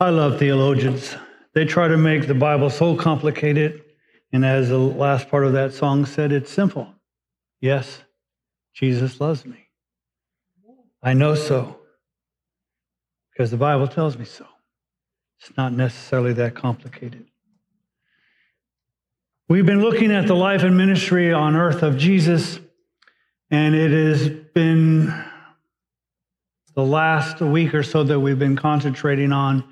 I love theologians. They try to make the Bible so complicated. And as the last part of that song said, it's simple. Yes, Jesus loves me. I know so because the Bible tells me so. It's not necessarily that complicated. We've been looking at the life and ministry on earth of Jesus, and it has been the last week or so that we've been concentrating on.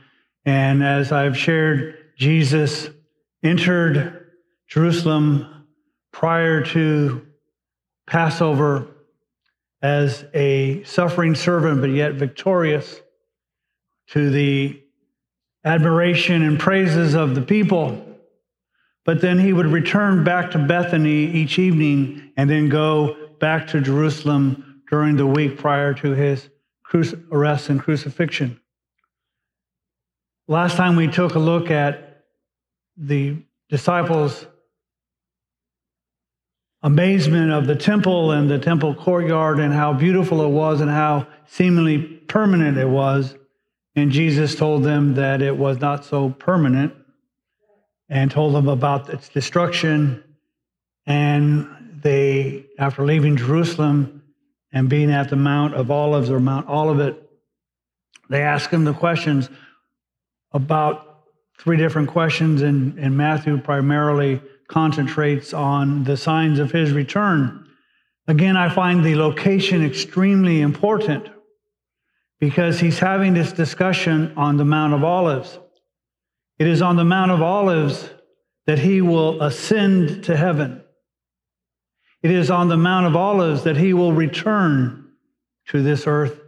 And as I've shared, Jesus entered Jerusalem prior to Passover as a suffering servant, but yet victorious to the admiration and praises of the people. But then he would return back to Bethany each evening and then go back to Jerusalem during the week prior to his arrest and crucifixion. Last time we took a look at the disciples' amazement of the temple and the temple courtyard and how beautiful it was and how seemingly permanent it was. And Jesus told them that it was not so permanent and told them about its destruction. And they, after leaving Jerusalem and being at the Mount of Olives or Mount Olivet, they asked him the questions about three different questions, and, and Matthew primarily concentrates on the signs of his return. Again, I find the location extremely important because he's having this discussion on the Mount of Olives. It is on the Mount of Olives that he will ascend to heaven. It is on the Mount of Olives that he will return to this earth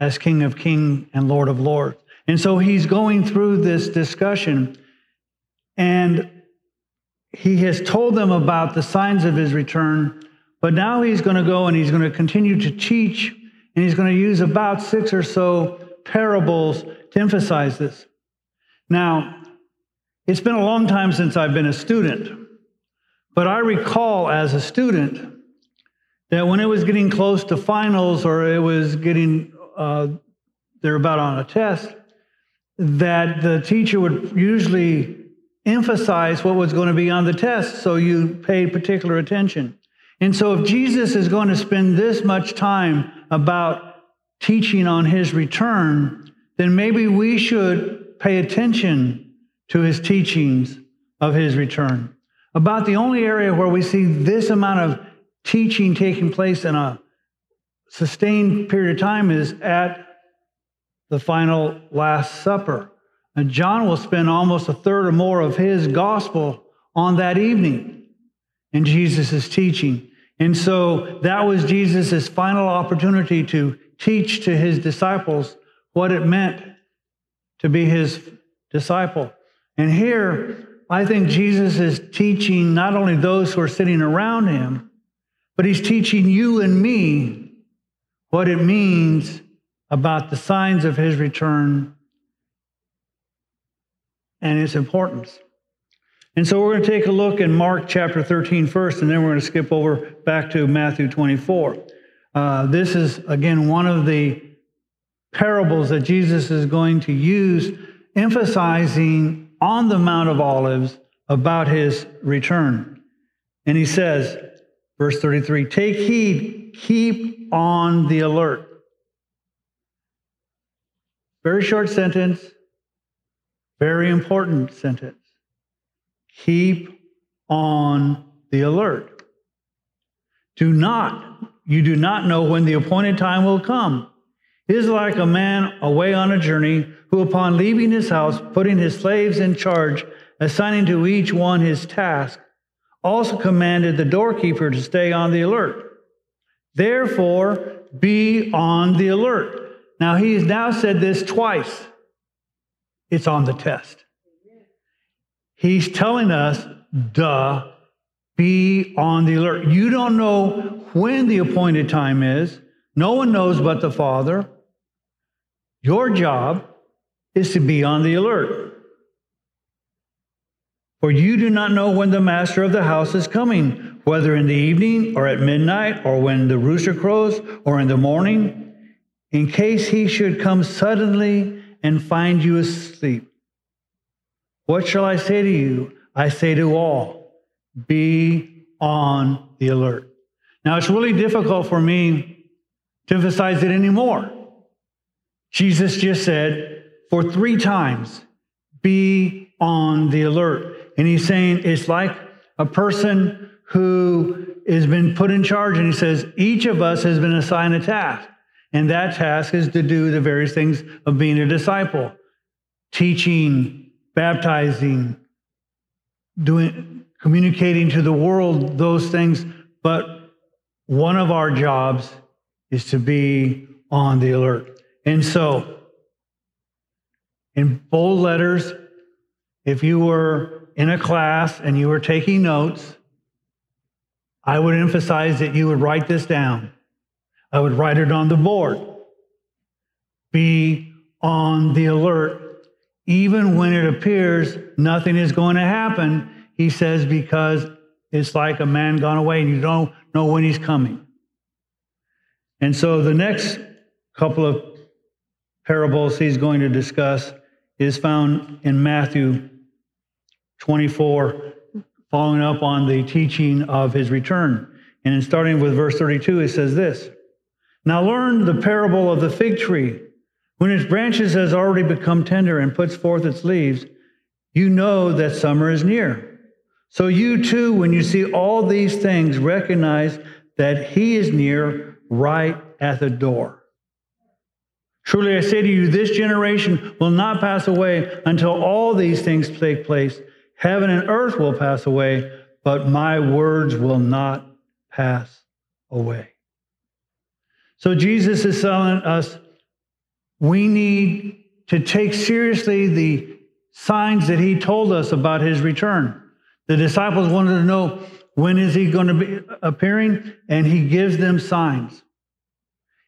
as King of Kings and Lord of Lords. And so he's going through this discussion, and he has told them about the signs of his return, but now he's going to go and he's going to continue to teach and he's going to use about six or so parables to emphasize this. Now, it's been a long time since I've been a student, but I recall as a student that when it was getting close to finals or it was getting, uh, they're about on a test, that the teacher would usually emphasize what was going to be on the test so you paid particular attention. And so, if Jesus is going to spend this much time about teaching on his return, then maybe we should pay attention to his teachings of his return. About the only area where we see this amount of teaching taking place in a sustained period of time is at the final Last Supper. And John will spend almost a third or more of his gospel on that evening in Jesus' teaching. And so that was Jesus' final opportunity to teach to his disciples what it meant to be his disciple. And here, I think Jesus is teaching not only those who are sitting around him, but he's teaching you and me what it means about the signs of his return and its importance. And so we're going to take a look in Mark chapter 13 first, and then we're going to skip over back to Matthew 24. Uh, this is, again, one of the parables that Jesus is going to use, emphasizing on the Mount of Olives about his return. And he says, verse 33 Take heed, keep on the alert. Very short sentence, very important sentence. Keep on the alert. Do not, you do not know when the appointed time will come. It is like a man away on a journey who, upon leaving his house, putting his slaves in charge, assigning to each one his task, also commanded the doorkeeper to stay on the alert. Therefore, be on the alert. Now, he has now said this twice. It's on the test. He's telling us, duh, be on the alert. You don't know when the appointed time is. No one knows but the Father. Your job is to be on the alert. For you do not know when the master of the house is coming, whether in the evening or at midnight or when the rooster crows or in the morning, in case he should come suddenly and find you asleep. What shall I say to you? I say to all, be on the alert. Now, it's really difficult for me to emphasize it anymore. Jesus just said for three times, be on the alert. And he's saying it's like a person who has been put in charge, and he says, each of us has been assigned a task. And that task is to do the various things of being a disciple teaching, baptizing, doing, communicating to the world those things. But one of our jobs is to be on the alert. And so, in bold letters, if you were in a class and you were taking notes, I would emphasize that you would write this down. I would write it on the board. Be on the alert. Even when it appears nothing is going to happen, he says, because it's like a man gone away and you don't know when he's coming. And so the next couple of parables he's going to discuss is found in Matthew 24 following up on the teaching of his return. And in starting with verse 32, it says this Now learn the parable of the fig tree. When its branches has already become tender and puts forth its leaves, you know that summer is near. So you too, when you see all these things, recognize that he is near right at the door. Truly I say to you, this generation will not pass away until all these things take place. Heaven and earth will pass away, but my words will not pass away. So Jesus is telling us we need to take seriously the signs that he told us about his return. The disciples wanted to know when is he going to be appearing and he gives them signs.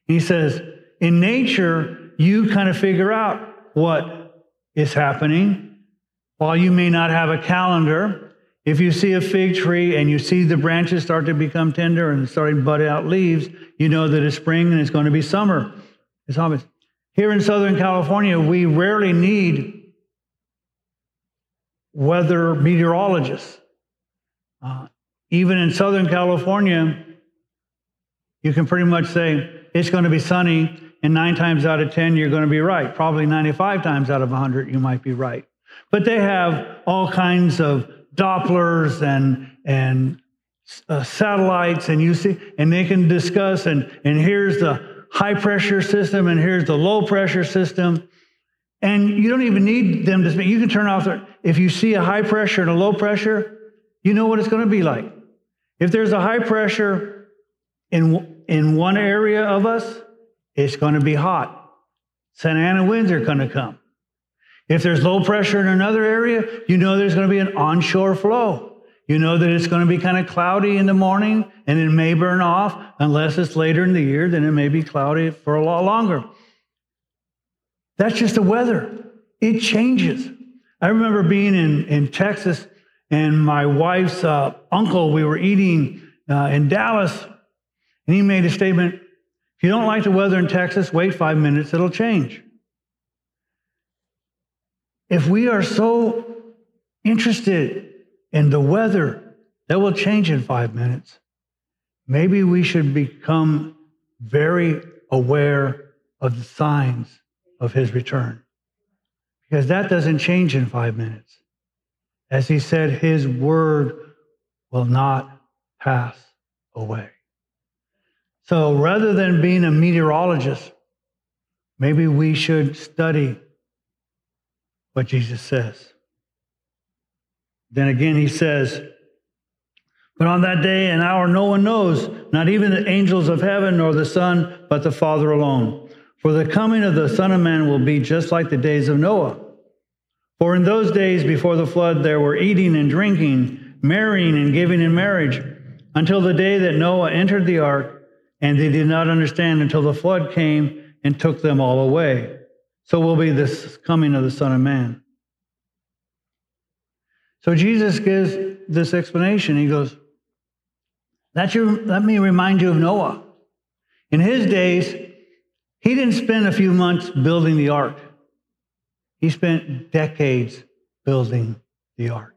He says, in nature, you kind of figure out what is happening while you may not have a calendar, if you see a fig tree and you see the branches start to become tender and starting to bud out leaves, you know that it's spring and it's going to be summer. It's obvious. Here in Southern California, we rarely need weather meteorologists. Uh, even in Southern California, you can pretty much say it's going to be sunny, and nine times out of 10, you're going to be right. Probably 95 times out of 100, you might be right. But they have all kinds of Dopplers and and uh, satellites, and you see, and they can discuss. And and here's the high pressure system, and here's the low pressure system. And you don't even need them to speak. You can turn off their, if you see a high pressure and a low pressure, you know what it's going to be like. If there's a high pressure in, in one area of us, it's going to be hot. Santa Ana winds are going to come. If there's low pressure in another area, you know there's going to be an onshore flow. You know that it's going to be kind of cloudy in the morning and it may burn off unless it's later in the year, then it may be cloudy for a lot longer. That's just the weather. It changes. I remember being in, in Texas and my wife's uh, uncle, we were eating uh, in Dallas, and he made a statement if you don't like the weather in Texas, wait five minutes, it'll change. If we are so interested in the weather that will change in five minutes, maybe we should become very aware of the signs of his return. Because that doesn't change in five minutes. As he said, his word will not pass away. So rather than being a meteorologist, maybe we should study what Jesus says. Then again, he says, But on that day and hour, no one knows, not even the angels of heaven nor the Son, but the Father alone. For the coming of the Son of Man will be just like the days of Noah. For in those days before the flood, there were eating and drinking, marrying and giving in marriage, until the day that Noah entered the ark, and they did not understand until the flood came and took them all away. So will be this coming of the Son of Man. So Jesus gives this explanation. He goes, let, you, let me remind you of Noah. In his days, he didn't spend a few months building the ark. He spent decades building the ark.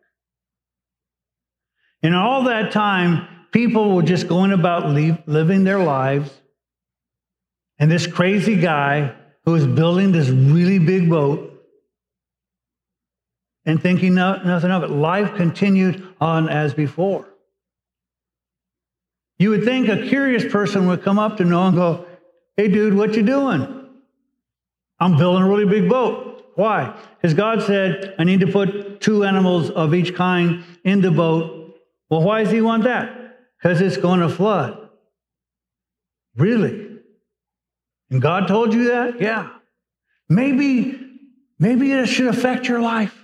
And all that time, people were just going about living their lives. And this crazy guy who was building this really big boat and thinking nothing of it, life continued on as before. You would think a curious person would come up to Noah and go, Hey, dude, what you doing? I'm building a really big boat. Why? Because God said, I need to put two animals of each kind in the boat. Well, why does he want that? Because it's going to flood. Really? And God told you that? Yeah. Maybe, maybe it should affect your life.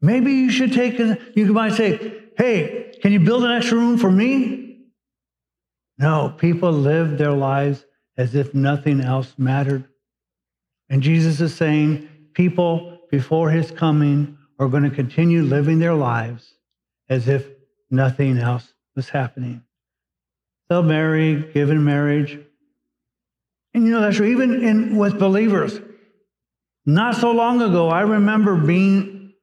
Maybe you should take, a, you might say, hey, can you build an extra room for me? No, people live their lives as if nothing else mattered. And Jesus is saying people before his coming are going to continue living their lives as if nothing else was happening. They'll marry, give in marriage. And you know, that's true. Even in, with believers. Not so long ago, I remember being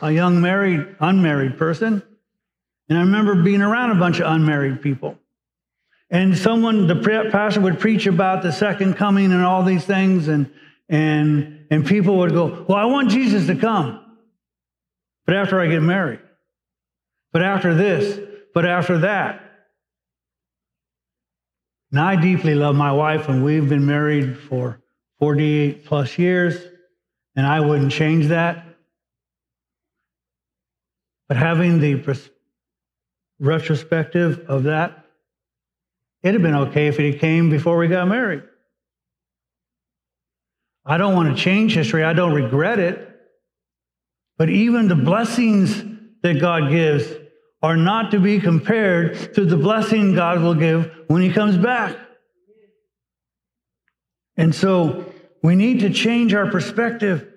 a young married, unmarried person. And I remember being around a bunch of unmarried people. And someone, the pastor would preach about the second coming and all these things, and and and people would go, Well, I want Jesus to come. But after I get married, but after this, but after that. Now I deeply love my wife, and we've been married for 48 plus years, and I wouldn't change that. But having the retrospective of that It'd have been okay if it came before we got married. I don't want to change history. I don't regret it. But even the blessings that God gives are not to be compared to the blessing God will give when He comes back. And so we need to change our perspective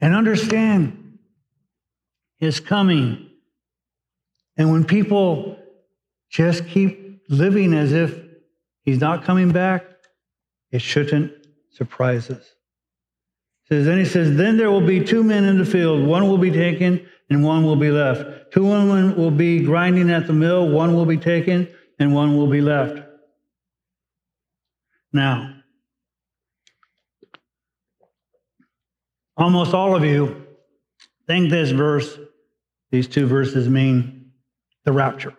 and understand His coming. And when people just keep living as if He's not coming back. It shouldn't surprise us. says, then he says, then there will be two men in the field. One will be taken and one will be left. Two women will be grinding at the mill. One will be taken and one will be left. Now, almost all of you think this verse, these two verses mean the rapture.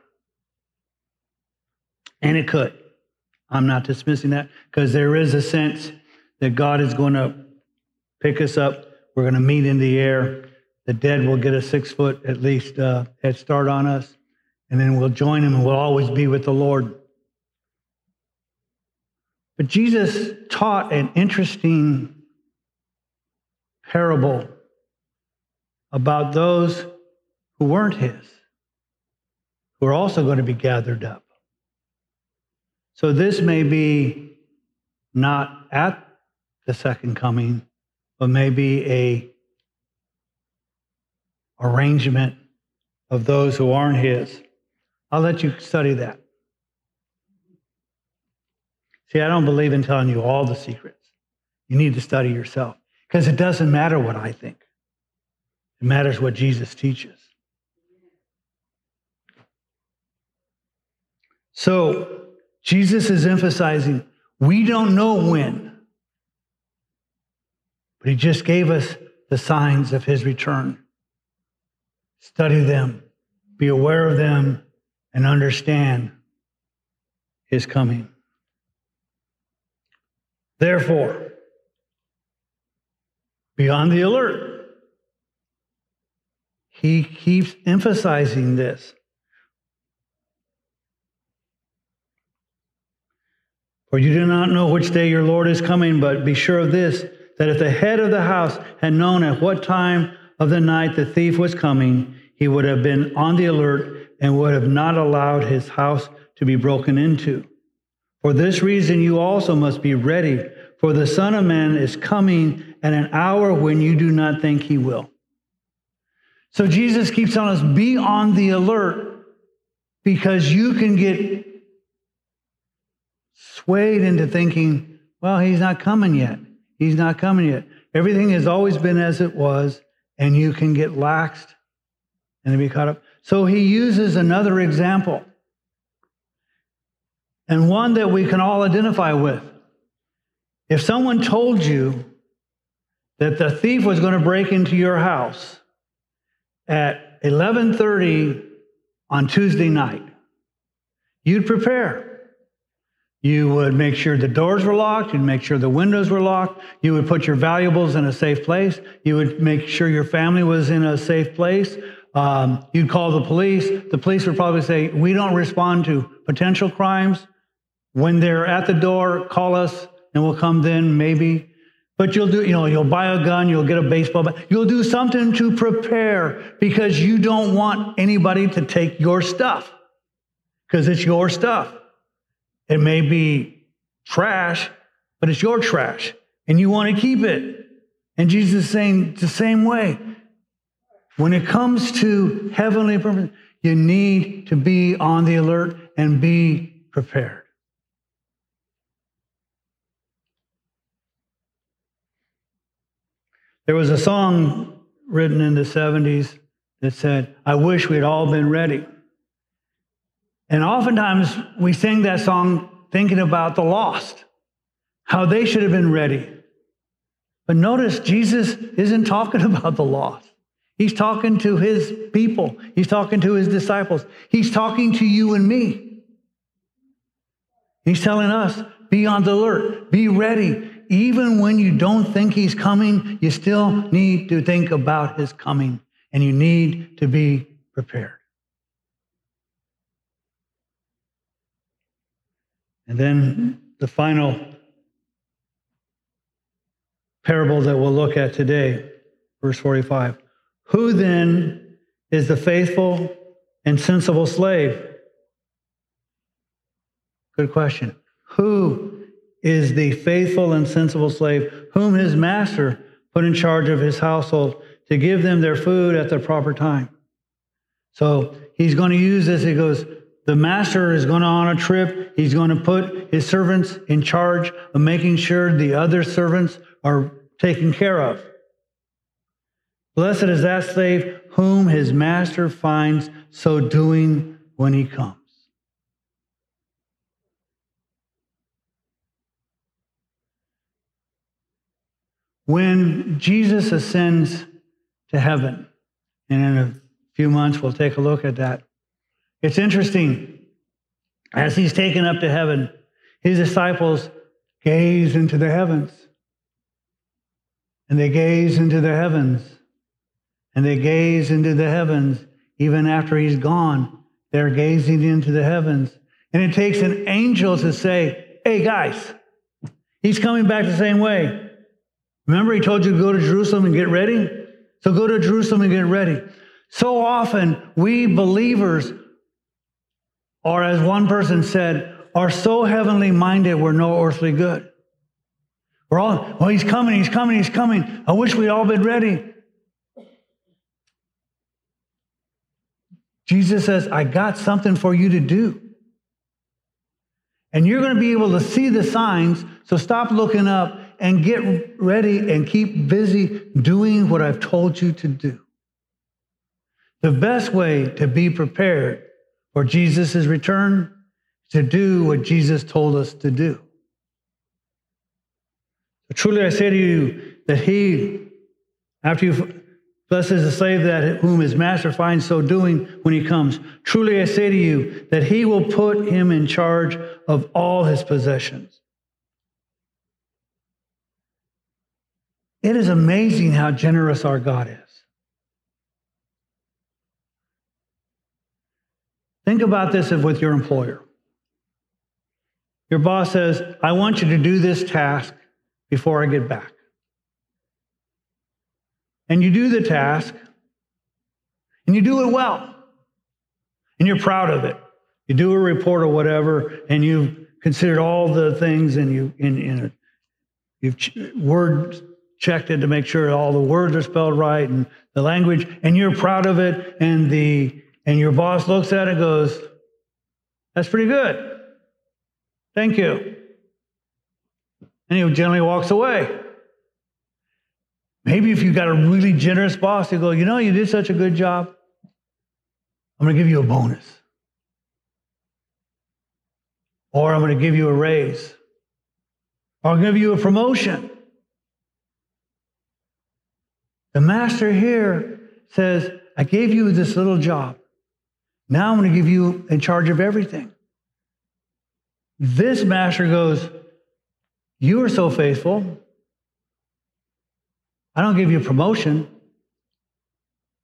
And it could. I'm not dismissing that because there is a sense that God is going to pick us up. We're going to meet in the air. The dead will get a six foot at least uh, head start on us, and then we'll join him and we'll always be with the Lord. But Jesus taught an interesting parable about those who weren't his, who are also going to be gathered up. So this may be not at the second coming, but maybe a arrangement of those who aren't his. I'll let you study that. See, I don't believe in telling you all the secrets. You need to study yourself because it doesn't matter what I think. It matters what Jesus teaches. So, Jesus is emphasizing we don't know when, but he just gave us the signs of his return. Study them, be aware of them, and understand his coming. Therefore, be on the alert. He keeps emphasizing this. For you do not know which day your Lord is coming, but be sure of this that if the head of the house had known at what time of the night the thief was coming, he would have been on the alert and would have not allowed his house to be broken into. For this reason, you also must be ready, for the Son of Man is coming at an hour when you do not think he will. So Jesus keeps telling us be on the alert because you can get swayed into thinking, well, he's not coming yet. He's not coming yet. Everything has always been as it was, and you can get laxed and be caught up. So he uses another example, and one that we can all identify with. If someone told you that the thief was going to break into your house at 11:30 on Tuesday night, you'd prepare. You would make sure the doors were locked. You'd make sure the windows were locked. You would put your valuables in a safe place. You would make sure your family was in a safe place. Um, you'd call the police. The police would probably say, We don't respond to potential crimes. When they're at the door, call us and we'll come then, maybe. But you'll do, you know, you'll buy a gun, you'll get a baseball bat, you'll do something to prepare because you don't want anybody to take your stuff because it's your stuff. It may be trash, but it's your trash and you want to keep it. And Jesus is saying the same way. When it comes to heavenly purpose, you need to be on the alert and be prepared. There was a song written in the 70s that said, I wish we'd all been ready. And oftentimes we sing that song thinking about the lost, how they should have been ready. But notice Jesus isn't talking about the lost. He's talking to his people. He's talking to his disciples. He's talking to you and me. He's telling us, be on the alert, be ready, even when you don't think he's coming, you still need to think about his coming and you need to be prepared. And then the final parable that we'll look at today, verse 45. Who then is the faithful and sensible slave? Good question. Who is the faithful and sensible slave whom his master put in charge of his household to give them their food at the proper time. So he's going to use this. He goes, the master is going on a trip. He's going to put his servants in charge of making sure the other servants are taken care of. Blessed is that slave whom his master finds so doing when he comes. When Jesus ascends to heaven, and in a few months we'll take a look at that, it's interesting. As he's taken up to heaven, his disciples gaze into the heavens. And they gaze into the heavens. And they gaze into the heavens. Even after he's gone, they're gazing into the heavens. And it takes an angel to say, Hey, guys, he's coming back the same way. Remember, he told you to go to Jerusalem and get ready? So go to Jerusalem and get ready. So often, we believers or as one person said, are so heavenly minded we're no earthly good. We're all, well, he's coming, he's coming, he's coming. I wish we'd all been ready. Jesus says, I got something for you to do. And you're going to be able to see the signs, so stop looking up and get ready and keep busy doing what I've told you to do. The best way to be prepared for Jesus' return to do what Jesus told us to do. Truly I say to you that he, after you blesses the slave that whom his master finds so doing when he comes, truly I say to you that he will put him in charge of all his possessions. It is amazing how generous our God is. Think about this with your employer. Your boss says, I want you to do this task before I get back. And you do the task, and you do it well, and you're proud of it. You do a report or whatever, and you've considered all the things, and you in, in you've word checked it to make sure all the words are spelled right and the language, and you're proud of it, and the and your boss looks at it and goes, That's pretty good. Thank you. And he generally walks away. Maybe if you got a really generous boss, you go, you know, you did such a good job. I'm going to give you a bonus. Or I'm going to give you a raise. Or I'll give you a promotion. The master here says, I gave you this little job. Now I'm going to give you in charge of everything. This master goes, You are so faithful. I don't give you a promotion.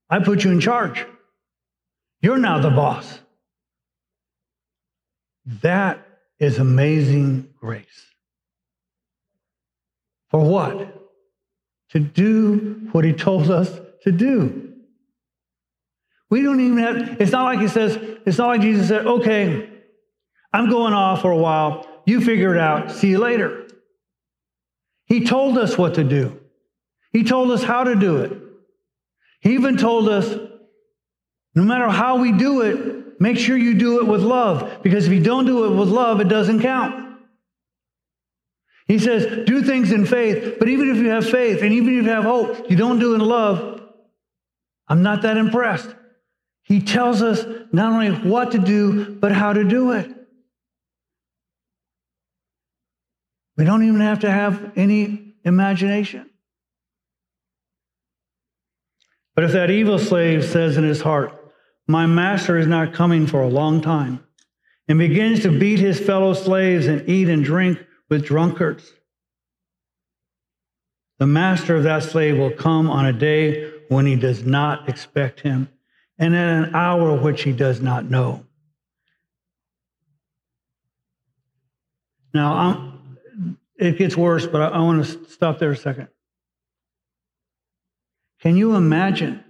I put you in charge. You're now the boss. That is amazing grace. For what? To do what he told us to do. We don't even have, it's not like he says, it's not like Jesus said, okay, I'm going off for a while. You figure it out. See you later. He told us what to do. He told us how to do it. He even told us no matter how we do it, make sure you do it with love. Because if you don't do it with love, it doesn't count. He says, do things in faith, but even if you have faith and even if you have hope, you don't do it in love, I'm not that impressed. He tells us not only what to do, but how to do it. We don't even have to have any imagination. But if that evil slave says in his heart, My master is not coming for a long time, and begins to beat his fellow slaves and eat and drink with drunkards, the master of that slave will come on a day when he does not expect him, and in an hour which he does not know. Now, I'm, it gets worse, but I, I want to stop there a second. Can you imagine?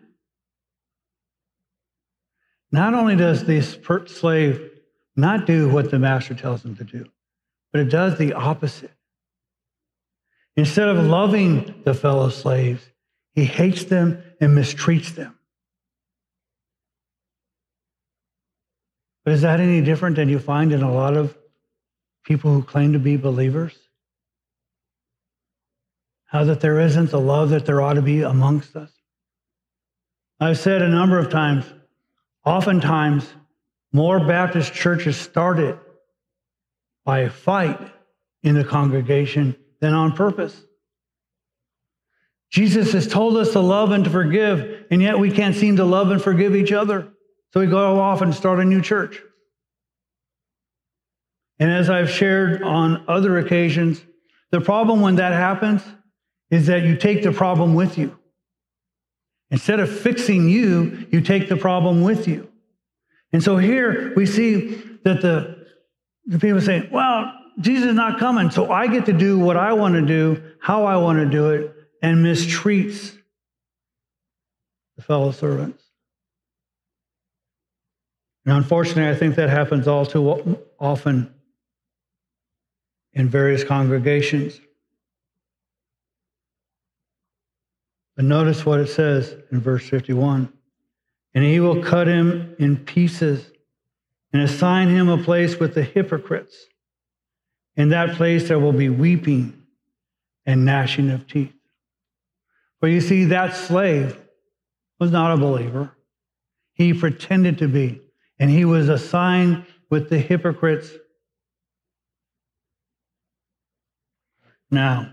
Not only does this slave not do what the master tells him to do, but it does the opposite. Instead of loving the fellow slaves, he hates them and mistreats them. But is that any different than you find in a lot of people who claim to be believers? How that there isn't the love that there ought to be amongst us? I've said a number of times, oftentimes, more Baptist churches started by a fight in the congregation than on purpose. Jesus has told us to love and to forgive, and yet we can't seem to love and forgive each other. So we go off and start a new church. And as I've shared on other occasions, the problem when that happens is that you take the problem with you. Instead of fixing you, you take the problem with you. And so here we see that the the people saying, well, Jesus is not coming, so I get to do what I want to do, how I want to do it, and mistreats the fellow servants. And unfortunately, I think that happens all too often in various congregations. But notice what it says in verse 51 and he will cut him in pieces and assign him a place with the hypocrites. In that place there will be weeping and gnashing of teeth. But you see, that slave was not a believer. He pretended to be, and he was assigned with the hypocrites. Now,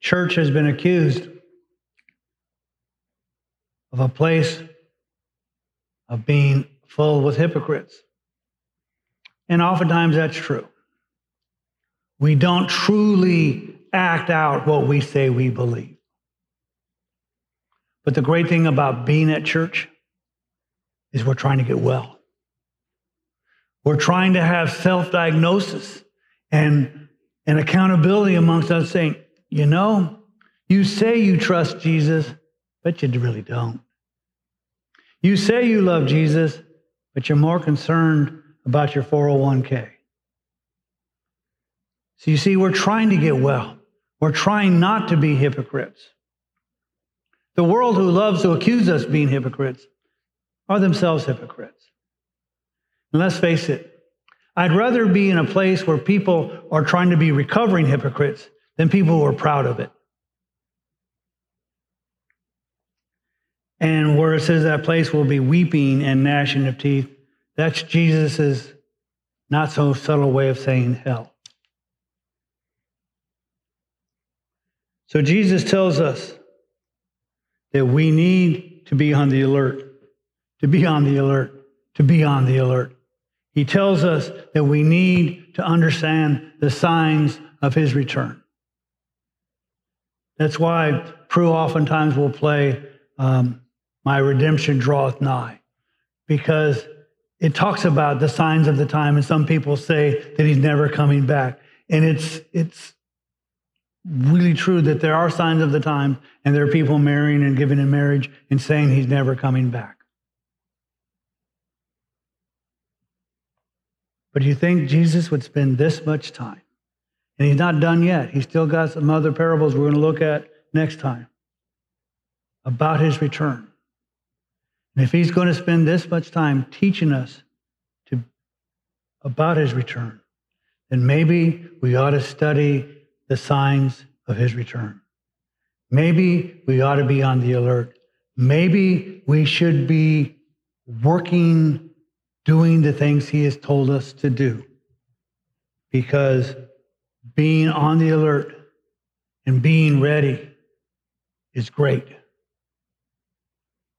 church has been accused of a place of being full with hypocrites. And oftentimes that's true. We don't truly act out what we say we believe. But the great thing about being at church is we're trying to get well. We're trying to have self diagnosis and, and accountability amongst us, saying, you know, you say you trust Jesus, but you really don't. You say you love Jesus, but you're more concerned about your 401k. So you see, we're trying to get well. We're trying not to be hypocrites. The world who loves to accuse us being hypocrites are themselves hypocrites. And let's face it, I'd rather be in a place where people are trying to be recovering hypocrites than people who are proud of it. And where it says that place will be weeping and gnashing of teeth, that's Jesus's not so subtle way of saying hell. So Jesus tells us that we need to be on the alert, to be on the alert, to be on the alert. He tells us that we need to understand the signs of his return. That's why Prue oftentimes will play um, My Redemption Draweth Nigh, because it talks about the signs of the time, and some people say that he's never coming back. And it's, it's really true that there are signs of the time, and there are people marrying and giving in marriage and saying he's never coming back. But do you think Jesus would spend this much time? And he's not done yet. He's still got some other parables we're going to look at next time about his return. And if he's going to spend this much time teaching us to, about his return, then maybe we ought to study the signs of his return. Maybe we ought to be on the alert. Maybe we should be working, doing the things he has told us to do. Because being on the alert and being ready is great.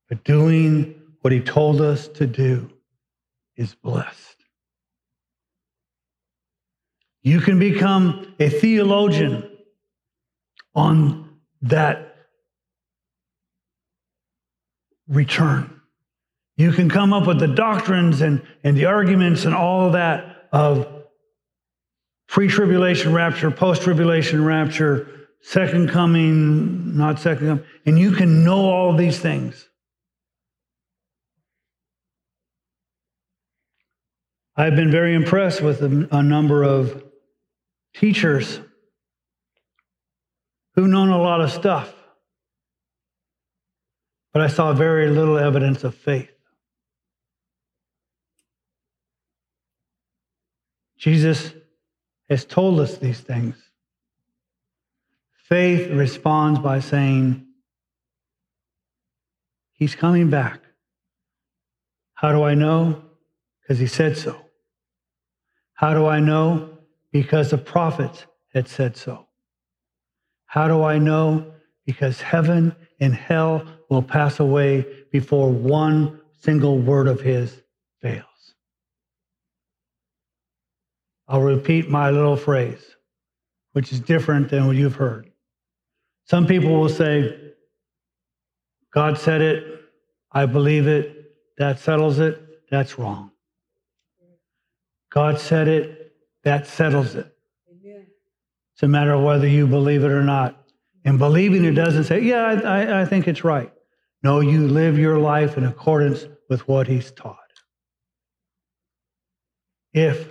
But doing what he told us to do is blessed. You can become a theologian on that return. You can come up with the doctrines and, and the arguments and all that of pre tribulation rapture, post tribulation rapture, second coming, not second coming, and you can know all these things. I've been very impressed with a, a number of teachers who've known a lot of stuff, but I saw very little evidence of faith. Jesus has told us these things. Faith responds by saying, He's coming back. How do I know? Because He said so. How do I know? Because the prophets had said so. How do I know? Because heaven and hell will pass away before one single word of his fails. I'll repeat my little phrase, which is different than what you've heard. Some people will say, God said it, I believe it, that settles it, that's wrong. God said it, that settles it. It's a matter of whether you believe it or not. And believing it doesn't say, yeah, I, I think it's right. No, you live your life in accordance with what he's taught. If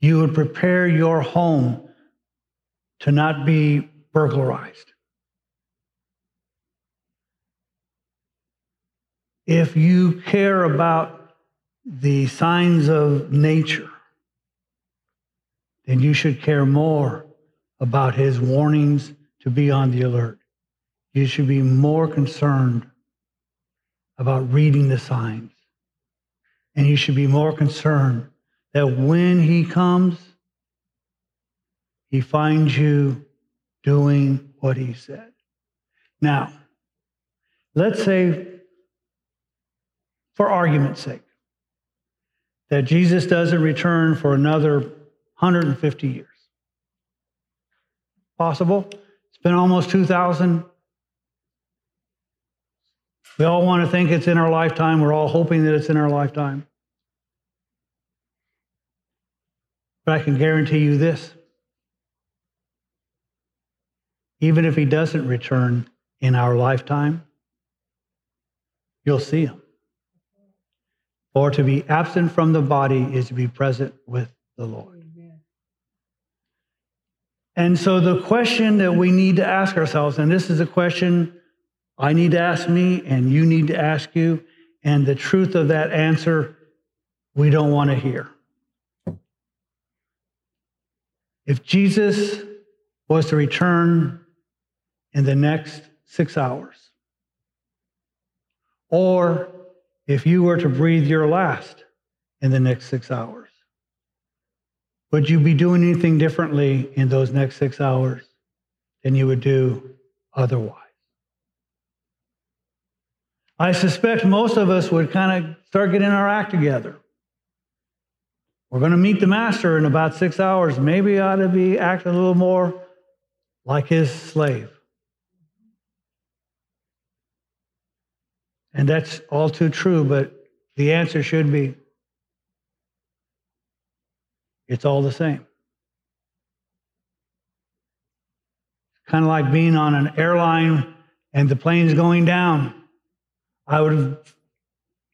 you would prepare your home to not be burglarized, if you care about the signs of nature, then you should care more about his warnings to be on the alert. You should be more concerned about reading the signs. And you should be more concerned that when he comes, he finds you doing what he said. Now, let's say, for argument's sake, that Jesus doesn't return for another 150 years. Possible? It's been almost 2,000. We all want to think it's in our lifetime. We're all hoping that it's in our lifetime. But I can guarantee you this even if he doesn't return in our lifetime, you'll see him. For to be absent from the body is to be present with the Lord. And so the question that we need to ask ourselves, and this is a question I need to ask me and you need to ask you, and the truth of that answer we don't want to hear. If Jesus was to return in the next six hours, or if you were to breathe your last in the next six hours, would you be doing anything differently in those next six hours than you would do otherwise? I suspect most of us would kind of start getting our act together. We're going to meet the master in about six hours. Maybe I ought to be acting a little more like his slave. And that's all too true, but the answer should be it's all the same. Kind of like being on an airline and the plane's going down. I would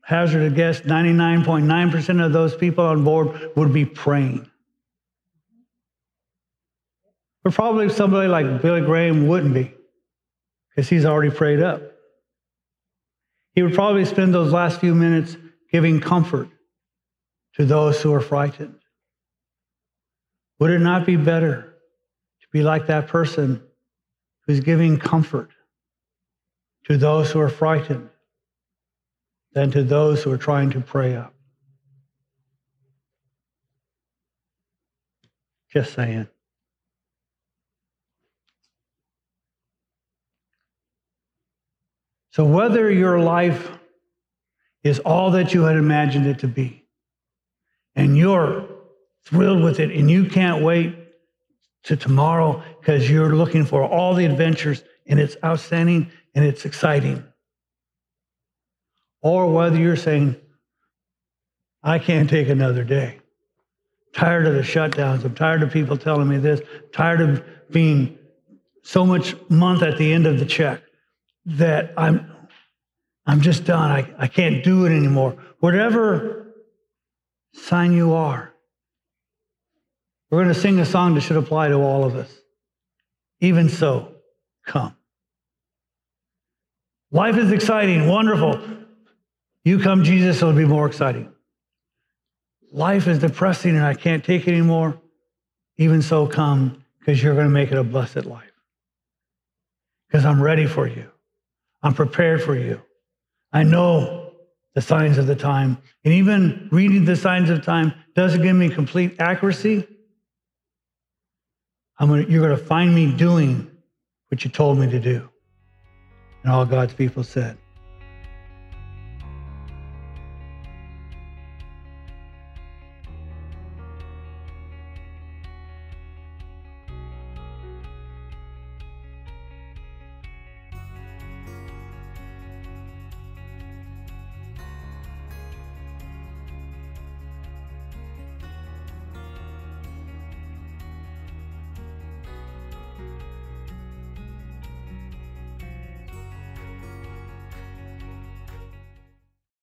hazard a guess 99.9% of those people on board would be praying. But probably somebody like Billy Graham wouldn't be, because he's already prayed up. He would probably spend those last few minutes giving comfort to those who are frightened. Would it not be better to be like that person who's giving comfort to those who are frightened than to those who are trying to pray up. Just saying. So, whether your life is all that you had imagined it to be, and you're thrilled with it, and you can't wait to tomorrow because you're looking for all the adventures, and it's outstanding and it's exciting or whether you're saying, I can't take another day. Tired of the shutdowns. I'm tired of people telling me this. Tired of being so much month at the end of the check that I'm I'm just done. I, I can't do it anymore. Whatever sign you are. We're going to sing a song that should apply to all of us. Even so, come. Life is exciting, wonderful. You come, Jesus, it'll be more exciting. Life is depressing and I can't take it anymore. Even so, come because you're going to make it a blessed life. Because I'm ready for you. I'm prepared for you. I know the signs of the time. And even reading the signs of time doesn't give me complete accuracy. Gonna, you're going to find me doing what you told me to do. And all God's people said,